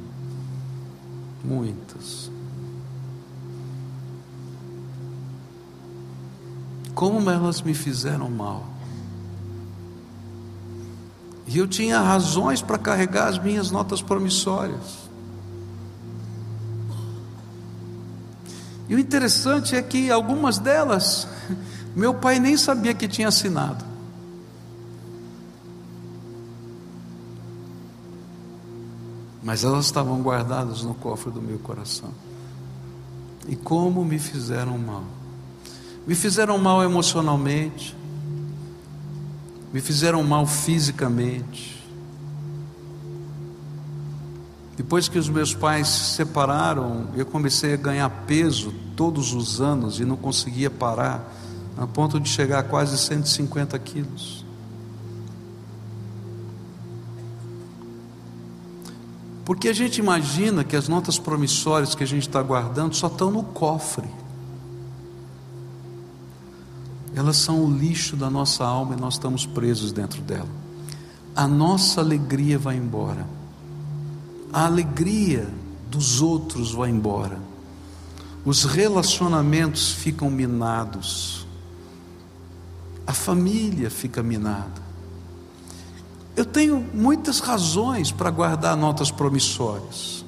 Muitas. Como elas me fizeram mal. E eu tinha razões para carregar as minhas notas promissórias. E o interessante é que algumas delas, (laughs) meu pai nem sabia que tinha assinado. Mas elas estavam guardadas no cofre do meu coração. E como me fizeram mal. Me fizeram mal emocionalmente, me fizeram mal fisicamente. Depois que os meus pais se separaram, eu comecei a ganhar peso todos os anos e não conseguia parar, a ponto de chegar a quase 150 quilos. Porque a gente imagina que as notas promissórias que a gente está guardando só estão no cofre. Elas são o lixo da nossa alma e nós estamos presos dentro dela. A nossa alegria vai embora. A alegria dos outros vai embora. Os relacionamentos ficam minados. A família fica minada. Eu tenho muitas razões para guardar notas promissórias.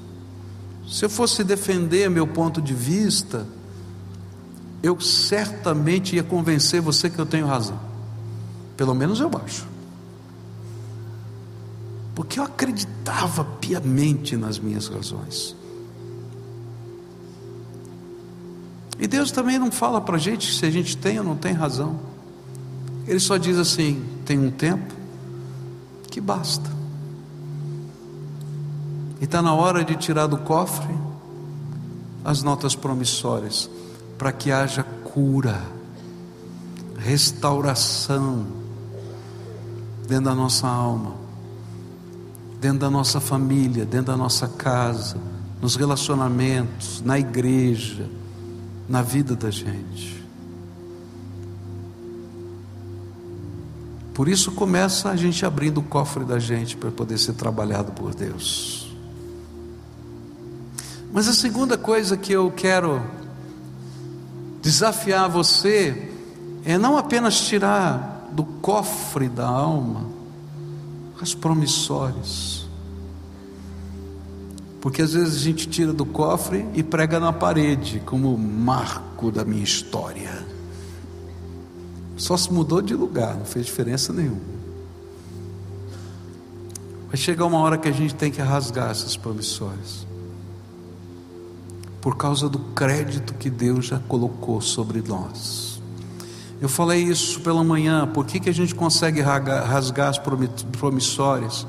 Se eu fosse defender meu ponto de vista, eu certamente ia convencer você que eu tenho razão. Pelo menos eu acho. Porque eu acreditava piamente nas minhas razões. E Deus também não fala para a gente se a gente tem ou não tem razão. Ele só diz assim: tem um tempo, que basta. E está na hora de tirar do cofre as notas promissórias, para que haja cura, restauração dentro da nossa alma, dentro da nossa família, dentro da nossa casa, nos relacionamentos, na igreja, na vida da gente. Por isso começa a gente abrindo o cofre da gente para poder ser trabalhado por Deus. Mas a segunda coisa que eu quero desafiar você é não apenas tirar do cofre da alma as promissórias. Porque às vezes a gente tira do cofre e prega na parede como marco da minha história. Só se mudou de lugar, não fez diferença nenhuma. Vai chegar uma hora que a gente tem que rasgar essas promissórias. Por causa do crédito que Deus já colocou sobre nós. Eu falei isso pela manhã. Por que, que a gente consegue rasgar as promissórias?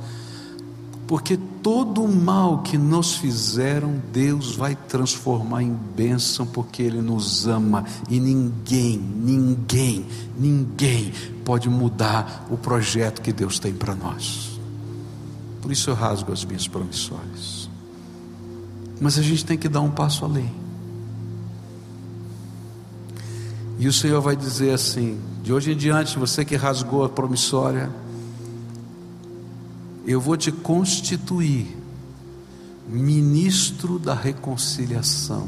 porque todo o mal que nos fizeram, Deus vai transformar em bênção, porque Ele nos ama e ninguém, ninguém, ninguém pode mudar o projeto que Deus tem para nós. Por isso eu rasgo as minhas promissões. Mas a gente tem que dar um passo além. E o Senhor vai dizer assim: de hoje em diante, você que rasgou a promissória, eu vou te constituir ministro da reconciliação.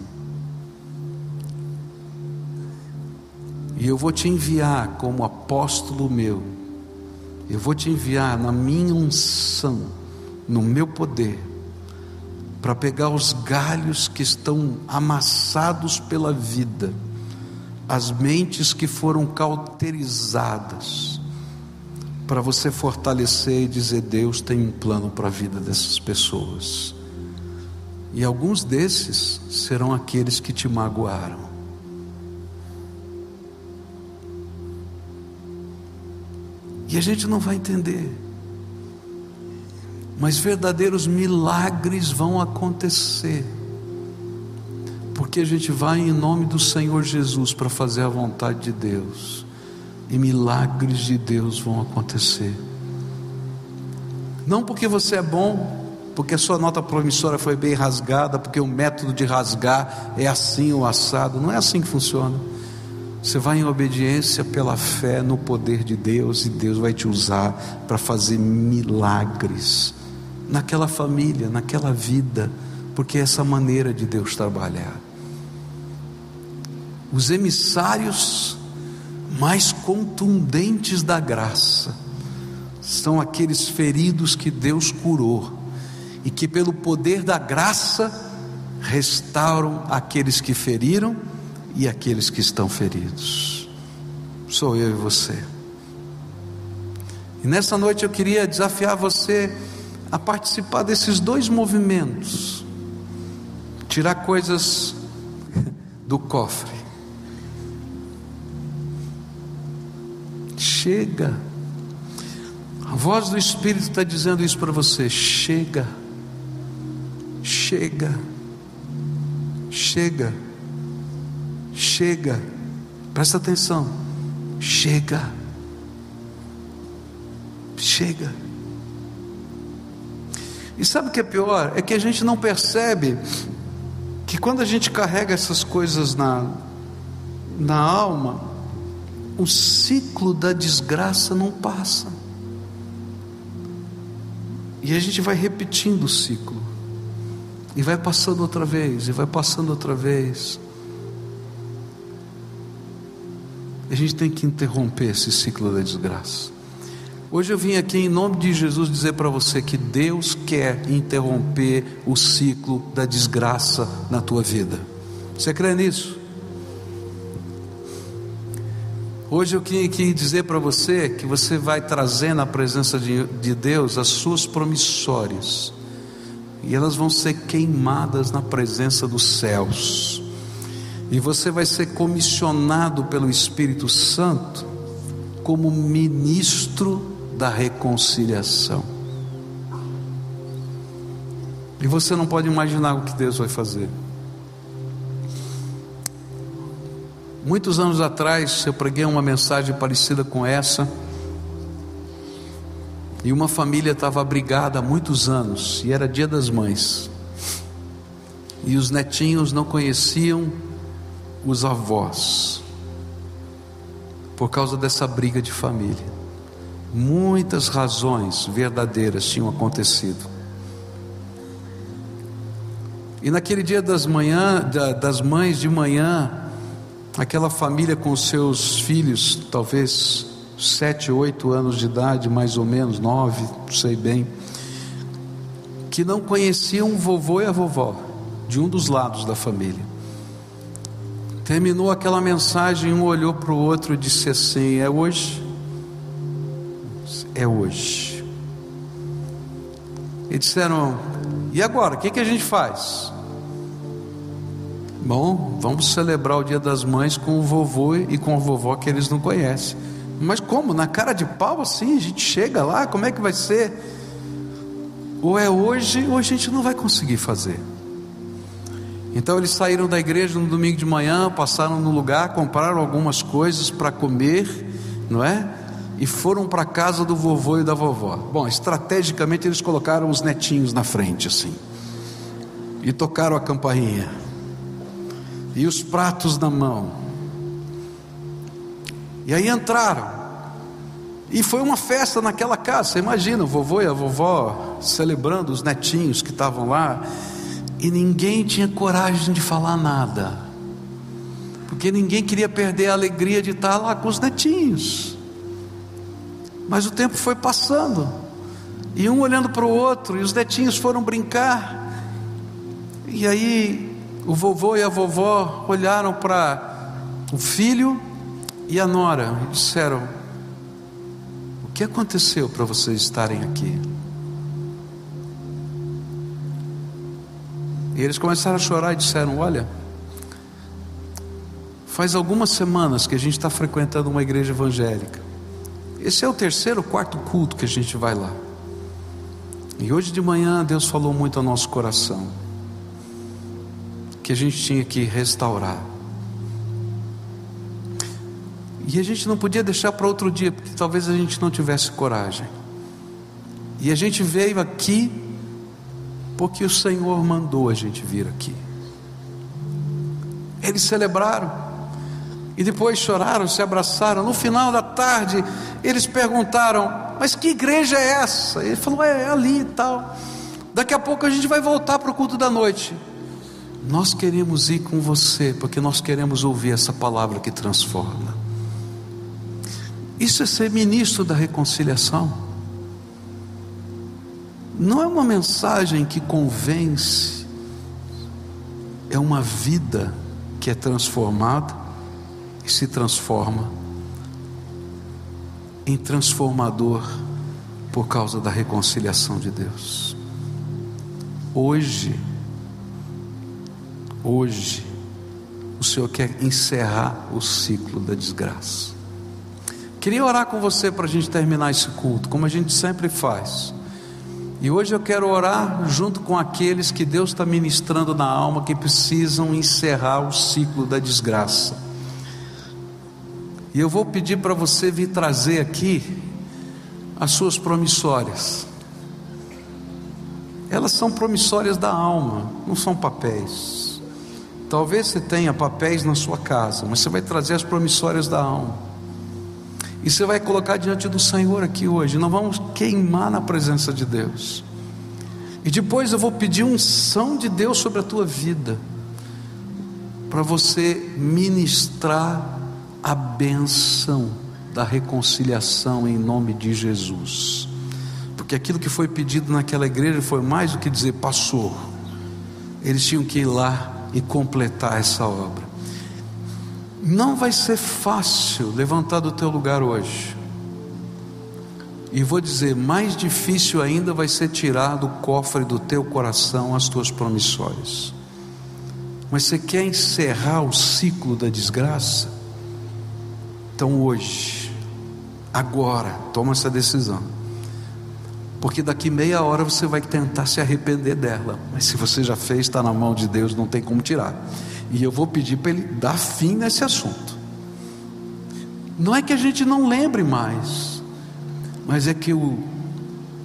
E eu vou te enviar como apóstolo meu. Eu vou te enviar na minha unção, no meu poder, para pegar os galhos que estão amassados pela vida, as mentes que foram cauterizadas, para você fortalecer e dizer: Deus tem um plano para a vida dessas pessoas. E alguns desses serão aqueles que te magoaram. E a gente não vai entender. Mas verdadeiros milagres vão acontecer. Porque a gente vai em nome do Senhor Jesus para fazer a vontade de Deus. E milagres de Deus vão acontecer. Não porque você é bom, porque a sua nota promissória foi bem rasgada, porque o método de rasgar é assim ou assado. Não é assim que funciona. Você vai em obediência pela fé no poder de Deus e Deus vai te usar para fazer milagres naquela família, naquela vida, porque é essa maneira de Deus trabalhar. Os emissários mais contundentes da graça são aqueles feridos que Deus curou e que, pelo poder da graça, restauram aqueles que feriram e aqueles que estão feridos. Sou eu e você. E nessa noite eu queria desafiar você a participar desses dois movimentos, tirar coisas (laughs) do cofre. Chega. A voz do Espírito está dizendo isso para você: chega. Chega, chega, chega, presta atenção, chega, chega. E sabe o que é pior? É que a gente não percebe que quando a gente carrega essas coisas na, na alma, o ciclo da desgraça não passa. E a gente vai repetindo o ciclo. E vai passando outra vez, e vai passando outra vez. A gente tem que interromper esse ciclo da desgraça. Hoje eu vim aqui em nome de Jesus dizer para você que Deus quer interromper o ciclo da desgraça na tua vida. Você crê nisso? Hoje eu queria dizer para você que você vai trazer na presença de, de Deus as suas promissórias e elas vão ser queimadas na presença dos céus. E você vai ser comissionado pelo Espírito Santo como ministro da reconciliação. E você não pode imaginar o que Deus vai fazer. Muitos anos atrás eu preguei uma mensagem parecida com essa e uma família estava abrigada há muitos anos, e era dia das mães. E os netinhos não conheciam os avós, por causa dessa briga de família. Muitas razões verdadeiras tinham acontecido. E naquele dia das, manhã, das mães de manhã, aquela família com seus filhos, talvez sete, oito anos de idade, mais ou menos, nove, não sei bem, que não conheciam o vovô e a vovó, de um dos lados da família. Terminou aquela mensagem, um olhou para o outro e disse assim: É hoje? É hoje. E disseram: E agora? O que, que a gente faz? Bom, vamos celebrar o Dia das Mães com o vovô e com a vovó que eles não conhecem. Mas como? Na cara de pau assim? A gente chega lá, como é que vai ser? Ou é hoje, ou a gente não vai conseguir fazer. Então eles saíram da igreja no domingo de manhã, passaram no lugar, compraram algumas coisas para comer, não é? E foram para a casa do vovô e da vovó. Bom, estrategicamente eles colocaram os netinhos na frente, assim, e tocaram a campainha, e os pratos na mão. E aí entraram. E foi uma festa naquela casa. Você imagina o vovô e a vovó celebrando os netinhos que estavam lá. E ninguém tinha coragem de falar nada. Porque ninguém queria perder a alegria de estar lá com os netinhos. Mas o tempo foi passando. E um olhando para o outro, e os netinhos foram brincar. E aí o vovô e a vovó olharam para o filho e a nora disseram: O que aconteceu para vocês estarem aqui? E eles começaram a chorar e disseram: Olha, faz algumas semanas que a gente está frequentando uma igreja evangélica. Esse é o terceiro, quarto culto que a gente vai lá. E hoje de manhã Deus falou muito ao nosso coração que a gente tinha que restaurar. E a gente não podia deixar para outro dia, porque talvez a gente não tivesse coragem. E a gente veio aqui porque o Senhor mandou a gente vir aqui. Eles celebraram e depois choraram, se abraçaram. No final da tarde, eles perguntaram: Mas que igreja é essa? Ele falou: É, é ali e tal. Daqui a pouco a gente vai voltar para o culto da noite. Nós queremos ir com você, porque nós queremos ouvir essa palavra que transforma. Isso é ser ministro da reconciliação. Não é uma mensagem que convence, é uma vida que é transformada e se transforma em transformador por causa da reconciliação de Deus. Hoje, hoje, o Senhor quer encerrar o ciclo da desgraça. Queria orar com você para a gente terminar esse culto, como a gente sempre faz. E hoje eu quero orar junto com aqueles que Deus está ministrando na alma que precisam encerrar o ciclo da desgraça. E eu vou pedir para você vir trazer aqui as suas promissórias. Elas são promissórias da alma, não são papéis. Talvez você tenha papéis na sua casa, mas você vai trazer as promissórias da alma. E você vai colocar diante do Senhor aqui hoje. Nós vamos queimar na presença de Deus. E depois eu vou pedir unção de Deus sobre a tua vida. Para você ministrar a benção da reconciliação em nome de Jesus. Porque aquilo que foi pedido naquela igreja foi mais do que dizer passou. Eles tinham que ir lá e completar essa obra. Não vai ser fácil levantar do teu lugar hoje. E vou dizer, mais difícil ainda vai ser tirar do cofre do teu coração as tuas promissórias. Mas você quer encerrar o ciclo da desgraça? Então hoje, agora, toma essa decisão. Porque daqui meia hora você vai tentar se arrepender dela. Mas se você já fez, está na mão de Deus, não tem como tirar. E eu vou pedir para ele dar fim nesse assunto. Não é que a gente não lembre mais, mas é que o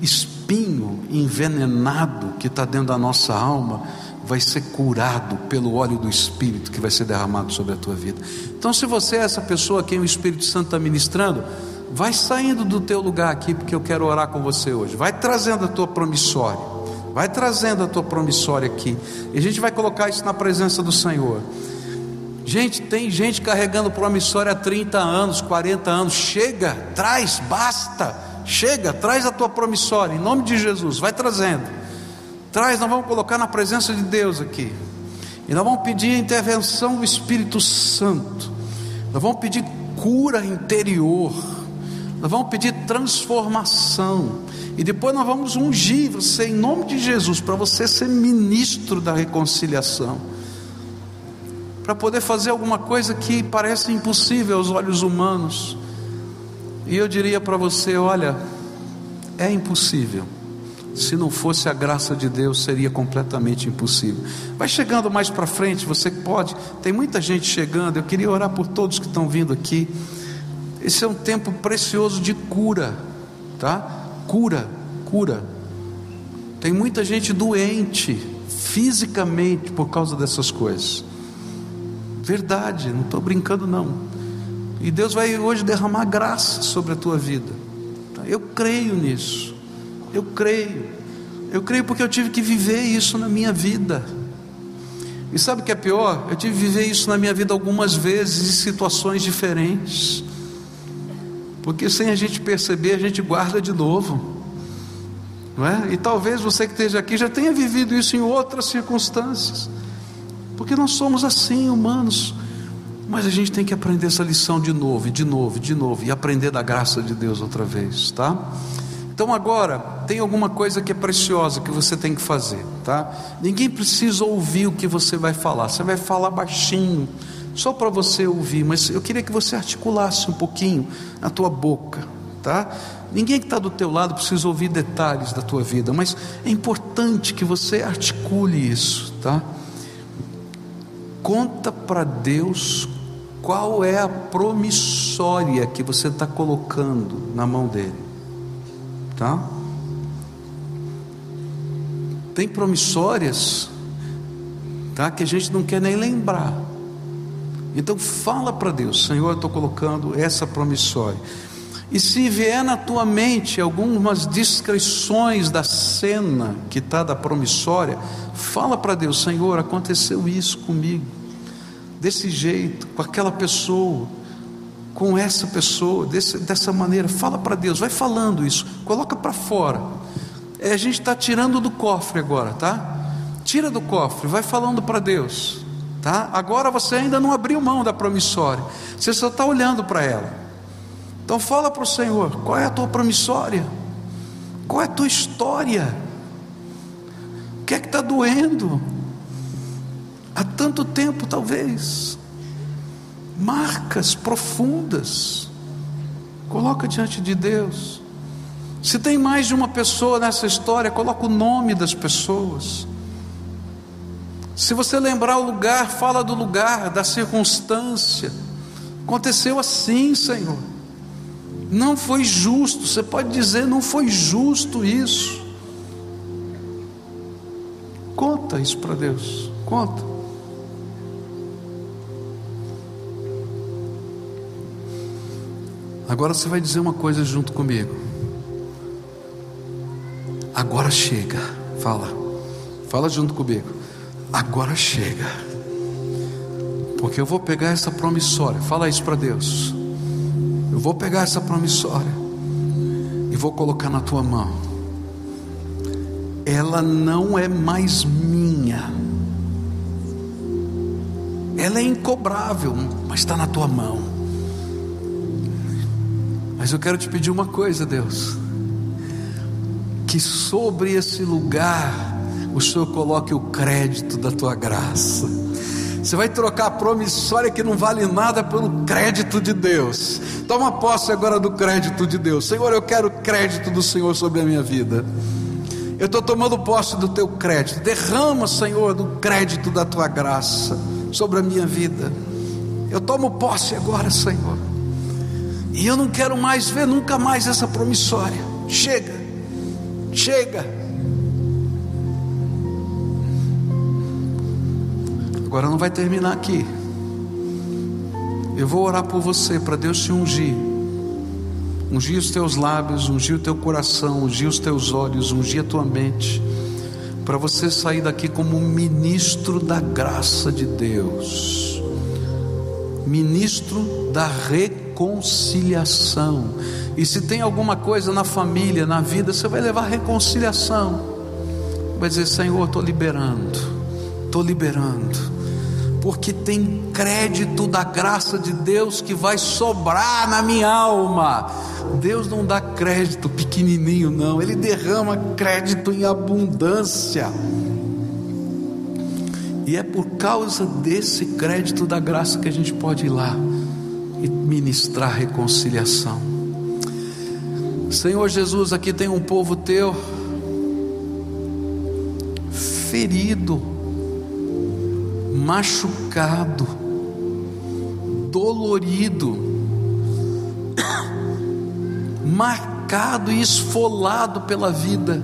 espinho envenenado que está dentro da nossa alma vai ser curado pelo óleo do Espírito que vai ser derramado sobre a tua vida. Então, se você é essa pessoa a quem o Espírito Santo está ministrando, vai saindo do teu lugar aqui, porque eu quero orar com você hoje. Vai trazendo a tua promissória. Vai trazendo a tua promissória aqui. E a gente vai colocar isso na presença do Senhor. Gente, tem gente carregando promissória há 30 anos, 40 anos. Chega, traz, basta. Chega, traz a tua promissória, em nome de Jesus. Vai trazendo. Traz, nós vamos colocar na presença de Deus aqui. E nós vamos pedir a intervenção do Espírito Santo. Nós vamos pedir cura interior. Nós vamos pedir transformação. E depois nós vamos ungir você em nome de Jesus, para você ser ministro da reconciliação. Para poder fazer alguma coisa que parece impossível aos olhos humanos. E eu diria para você: olha, é impossível. Se não fosse a graça de Deus, seria completamente impossível. Vai chegando mais para frente, você pode. Tem muita gente chegando. Eu queria orar por todos que estão vindo aqui. Esse é um tempo precioso de cura, tá? cura, cura. Tem muita gente doente fisicamente por causa dessas coisas. Verdade, não estou brincando não. E Deus vai hoje derramar graça sobre a tua vida. Eu creio nisso. Eu creio. Eu creio porque eu tive que viver isso na minha vida. E sabe o que é pior? Eu tive que viver isso na minha vida algumas vezes em situações diferentes. Porque sem a gente perceber, a gente guarda de novo. Não é? E talvez você que esteja aqui já tenha vivido isso em outras circunstâncias. Porque nós somos assim, humanos. Mas a gente tem que aprender essa lição de novo, de novo, de novo, e aprender da graça de Deus outra vez, tá? Então agora tem alguma coisa que é preciosa que você tem que fazer, tá? Ninguém precisa ouvir o que você vai falar. Você vai falar baixinho, só para você ouvir. Mas eu queria que você articulasse um pouquinho a tua boca, tá? Ninguém que está do teu lado precisa ouvir detalhes da tua vida, mas é importante que você articule isso, tá? Conta para Deus qual é a promissória que você está colocando na mão dele tá? Tem promissórias, tá? Que a gente não quer nem lembrar. Então fala para Deus, Senhor, eu estou colocando essa promissória. E se vier na tua mente algumas descrições da cena que está da promissória, fala para Deus, Senhor, aconteceu isso comigo, desse jeito, com aquela pessoa com essa pessoa, desse, dessa maneira. Fala para Deus, vai falando isso, coloca para fora. É, a gente está tirando do cofre agora, tá? Tira do cofre, vai falando para Deus, tá? Agora você ainda não abriu mão da promissória, você só está olhando para ela. Então fala para o Senhor, qual é a tua promissória? Qual é a tua história? O que é que está doendo? Há tanto tempo, talvez marcas profundas. Coloca diante de Deus. Se tem mais de uma pessoa nessa história, coloca o nome das pessoas. Se você lembrar o lugar, fala do lugar, da circunstância. Aconteceu assim, Senhor. Não foi justo. Você pode dizer, não foi justo isso. Conta isso para Deus. Conta. Agora você vai dizer uma coisa junto comigo. Agora chega. Fala. Fala junto comigo. Agora chega. Porque eu vou pegar essa promissória. Fala isso para Deus. Eu vou pegar essa promissória e vou colocar na tua mão. Ela não é mais minha. Ela é incobrável, mas está na tua mão. Mas eu quero te pedir uma coisa, Deus: que sobre esse lugar o Senhor coloque o crédito da tua graça. Você vai trocar a promissória que não vale nada pelo crédito de Deus. Toma posse agora do crédito de Deus. Senhor, eu quero crédito do Senhor sobre a minha vida. Eu estou tomando posse do teu crédito. Derrama, Senhor, do crédito da tua graça sobre a minha vida. Eu tomo posse agora, Senhor. E eu não quero mais ver nunca mais essa promissória. Chega, chega. Agora não vai terminar aqui. Eu vou orar por você para Deus te ungir. Ungir os teus lábios, ungir o teu coração, ungir os teus olhos, ungir a tua mente. Para você sair daqui como ministro da graça de Deus. Ministro da reconciliação. E se tem alguma coisa na família, na vida, você vai levar reconciliação. Vai dizer: Senhor, estou liberando, estou liberando porque tem crédito da graça de Deus que vai sobrar na minha alma. Deus não dá crédito pequenininho, não, Ele derrama crédito em abundância. E é por causa desse crédito da graça que a gente pode ir lá e ministrar reconciliação. Senhor Jesus, aqui tem um povo teu ferido, machucado, dolorido, marcado e esfolado pela vida.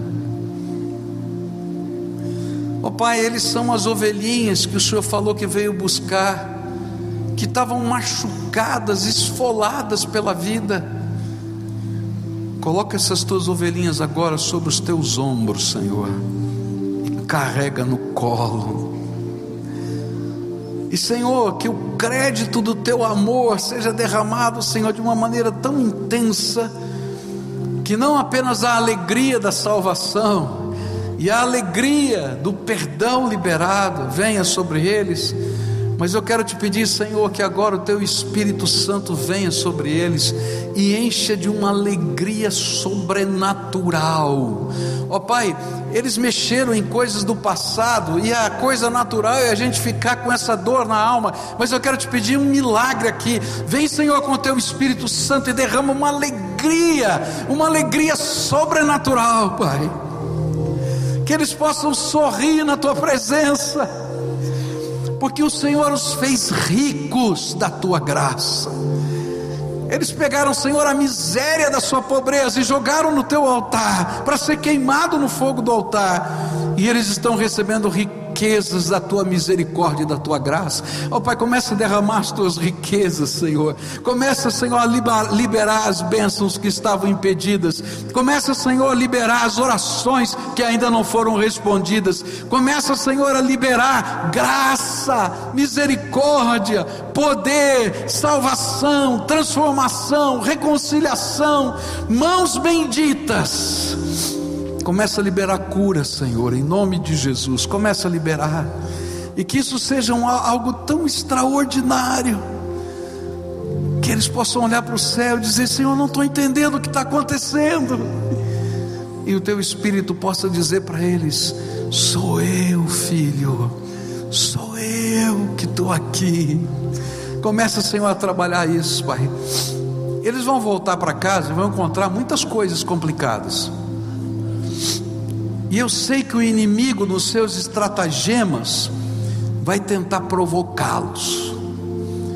Ó oh, Pai, eles são as ovelhinhas que o Senhor falou que veio buscar que estavam machucadas, esfoladas pela vida. Coloca essas tuas ovelhinhas agora sobre os teus ombros, Senhor, e carrega no colo. E Senhor, que o crédito do teu amor seja derramado, Senhor, de uma maneira tão intensa, que não apenas a alegria da salvação e a alegria do perdão liberado venha sobre eles, Mas eu quero te pedir, Senhor, que agora o teu Espírito Santo venha sobre eles e encha de uma alegria sobrenatural. Ó oh, Pai, eles mexeram em coisas do passado e a coisa natural é a gente ficar com essa dor na alma. Mas eu quero te pedir um milagre aqui. Vem, Senhor, com o teu Espírito Santo e derrama uma alegria, uma alegria sobrenatural, Pai. Que eles possam sorrir na tua presença, porque o Senhor os fez ricos da tua graça. Eles pegaram, Senhor, a miséria da sua pobreza e jogaram no teu altar, para ser queimado no fogo do altar, e eles estão recebendo riqueza riquezas da tua misericórdia e da tua graça. Ó oh, Pai, começa a derramar as tuas riquezas, Senhor. Começa, Senhor, a liberar as bênçãos que estavam impedidas. Começa, Senhor, a liberar as orações que ainda não foram respondidas. Começa, Senhor, a liberar graça, misericórdia, poder, salvação, transformação, reconciliação, mãos benditas Começa a liberar cura, Senhor, em nome de Jesus. Começa a liberar. E que isso seja um, algo tão extraordinário. Que eles possam olhar para o céu e dizer: Senhor, não estou entendendo o que está acontecendo. E o teu Espírito possa dizer para eles: Sou eu, filho. Sou eu que estou aqui. Começa, Senhor, a trabalhar isso, Pai. Eles vão voltar para casa e vão encontrar muitas coisas complicadas. E eu sei que o inimigo, nos seus estratagemas, vai tentar provocá-los.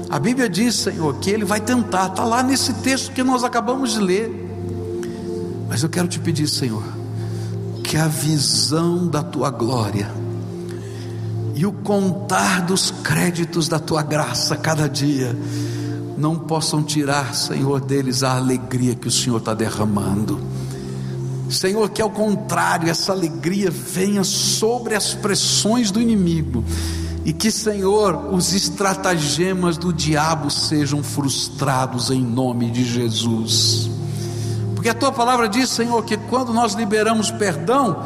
A Bíblia diz, Senhor, que ele vai tentar, está lá nesse texto que nós acabamos de ler. Mas eu quero te pedir, Senhor, que a visão da tua glória e o contar dos créditos da tua graça cada dia não possam tirar, Senhor, deles a alegria que o Senhor está derramando. Senhor, que ao contrário, essa alegria venha sobre as pressões do inimigo, e que, Senhor, os estratagemas do diabo sejam frustrados em nome de Jesus. Porque a tua palavra diz, Senhor, que quando nós liberamos perdão,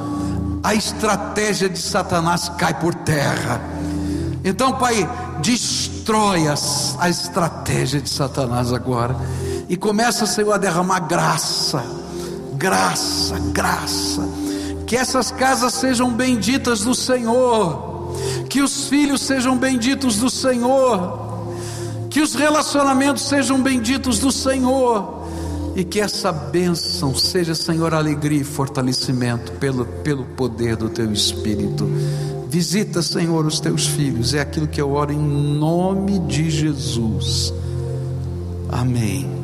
a estratégia de Satanás cai por terra. Então, Pai, destrói a estratégia de Satanás agora, e começa, Senhor, a derramar graça graça, graça. Que essas casas sejam benditas do Senhor, que os filhos sejam benditos do Senhor, que os relacionamentos sejam benditos do Senhor, e que essa bênção seja, Senhor, alegria e fortalecimento pelo, pelo poder do Teu Espírito. Visita, Senhor, os Teus filhos, é aquilo que eu oro em nome de Jesus. Amém.